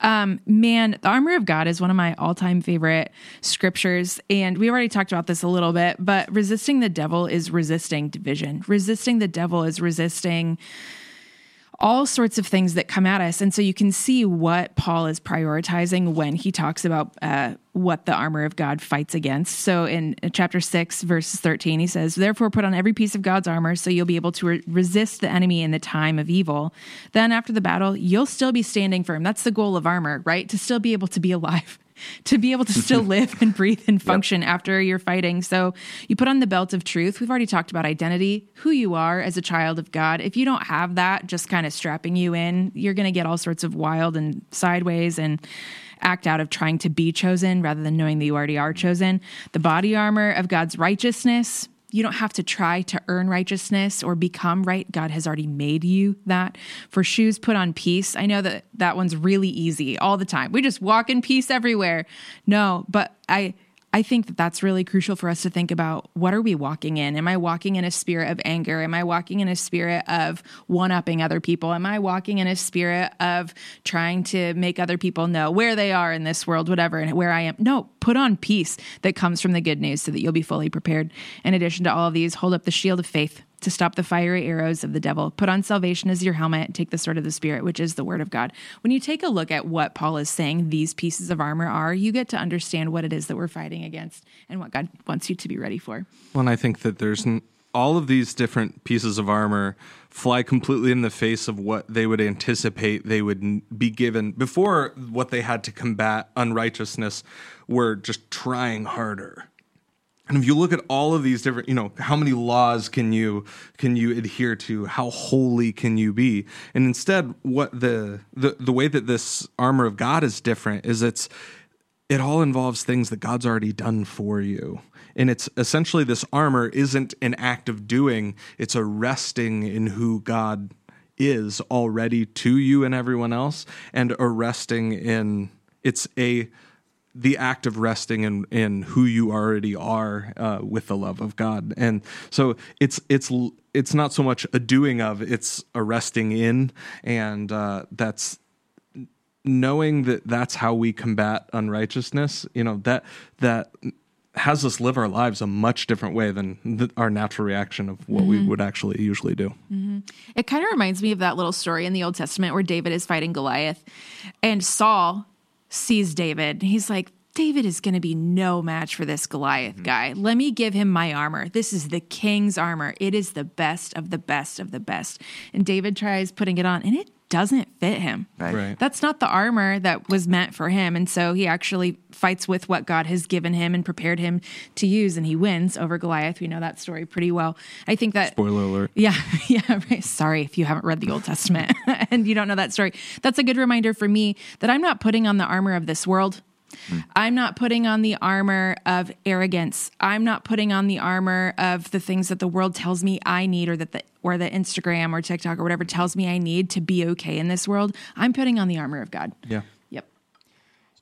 Um, man, the armor of God is one of my all time favorite scriptures. And we already talked about this a little bit, but resisting the devil is resisting division. Resisting the devil is resisting all sorts of things that come at us. And so you can see what Paul is prioritizing when he talks about uh, what the armor of God fights against. So in chapter 6, verse 13, he says, Therefore, put on every piece of God's armor so you'll be able to re- resist the enemy in the time of evil. Then after the battle, you'll still be standing firm. That's the goal of armor, right? To still be able to be alive. To be able to still <laughs> live and breathe and function after you're fighting. So, you put on the belt of truth. We've already talked about identity, who you are as a child of God. If you don't have that just kind of strapping you in, you're going to get all sorts of wild and sideways and act out of trying to be chosen rather than knowing that you already are chosen. The body armor of God's righteousness. You don't have to try to earn righteousness or become right. God has already made you that. For shoes, put on peace. I know that that one's really easy all the time. We just walk in peace everywhere. No, but I I think that that's really crucial for us to think about what are we walking in? Am I walking in a spirit of anger? Am I walking in a spirit of one upping other people? Am I walking in a spirit of trying to make other people know where they are in this world, whatever, and where I am? No, put on peace that comes from the good news so that you'll be fully prepared. In addition to all of these, hold up the shield of faith to stop the fiery arrows of the devil. Put on salvation as your helmet. Take the sword of the Spirit, which is the word of God. When you take a look at what Paul is saying these pieces of armor are, you get to understand what it is that we're fighting against and what God wants you to be ready for. Well, and I think that there's n- all of these different pieces of armor fly completely in the face of what they would anticipate they would be given before what they had to combat unrighteousness were just trying harder. And if you look at all of these different, you know, how many laws can you can you adhere to? How holy can you be? And instead, what the the the way that this armor of God is different is it's it all involves things that God's already done for you. And it's essentially this armor isn't an act of doing, it's a resting in who God is already to you and everyone else, and a resting in it's a the act of resting in, in who you already are uh, with the love of God, and so it's it's it's not so much a doing of, it's a resting in, and uh, that's knowing that that's how we combat unrighteousness you know that that has us live our lives a much different way than the, our natural reaction of what we would actually usually do. It kind of reminds me of that little story in the Old Testament where David is fighting Goliath and Saul sees David. He's like, David is going to be no match for this Goliath mm-hmm. guy. Let me give him my armor. This is the king's armor. It is the best of the best of the best. And David tries putting it on and it doesn't fit him. Right. Right. That's not the armor that was meant for him. And so he actually fights with what God has given him and prepared him to use, and he wins over Goliath. We know that story pretty well. I think that. spoiler alert Yeah, <laughs> yeah, right. Sorry if you haven't read the Old Testament <laughs> and you don't know that story. That's a good reminder for me that I'm not putting on the armor of this world. I'm not putting on the armor of arrogance. I'm not putting on the armor of the things that the world tells me I need or that the or the Instagram or TikTok or whatever tells me I need to be okay in this world. I'm putting on the armor of God. yeah Yep.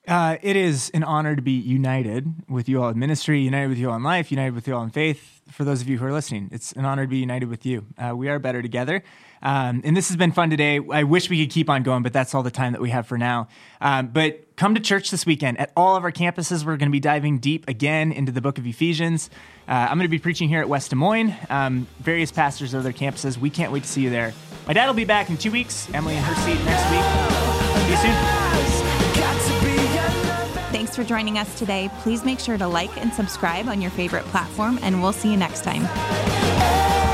Uh, it is an honor to be united with you all in ministry, united with you all in life, united with you all in faith. For those of you who are listening, it's an honor to be united with you. Uh, we are better together. Um, and this has been fun today. I wish we could keep on going, but that's all the time that we have for now. Um, but come to church this weekend. At all of our campuses, we're going to be diving deep again into the book of Ephesians. Uh, I'm going to be preaching here at West Des Moines, um, various pastors of their campuses. We can't wait to see you there. My dad will be back in two weeks, Emily in her seat next week. See you soon. Thanks for joining us today. Please make sure to like and subscribe on your favorite platform, and we'll see you next time.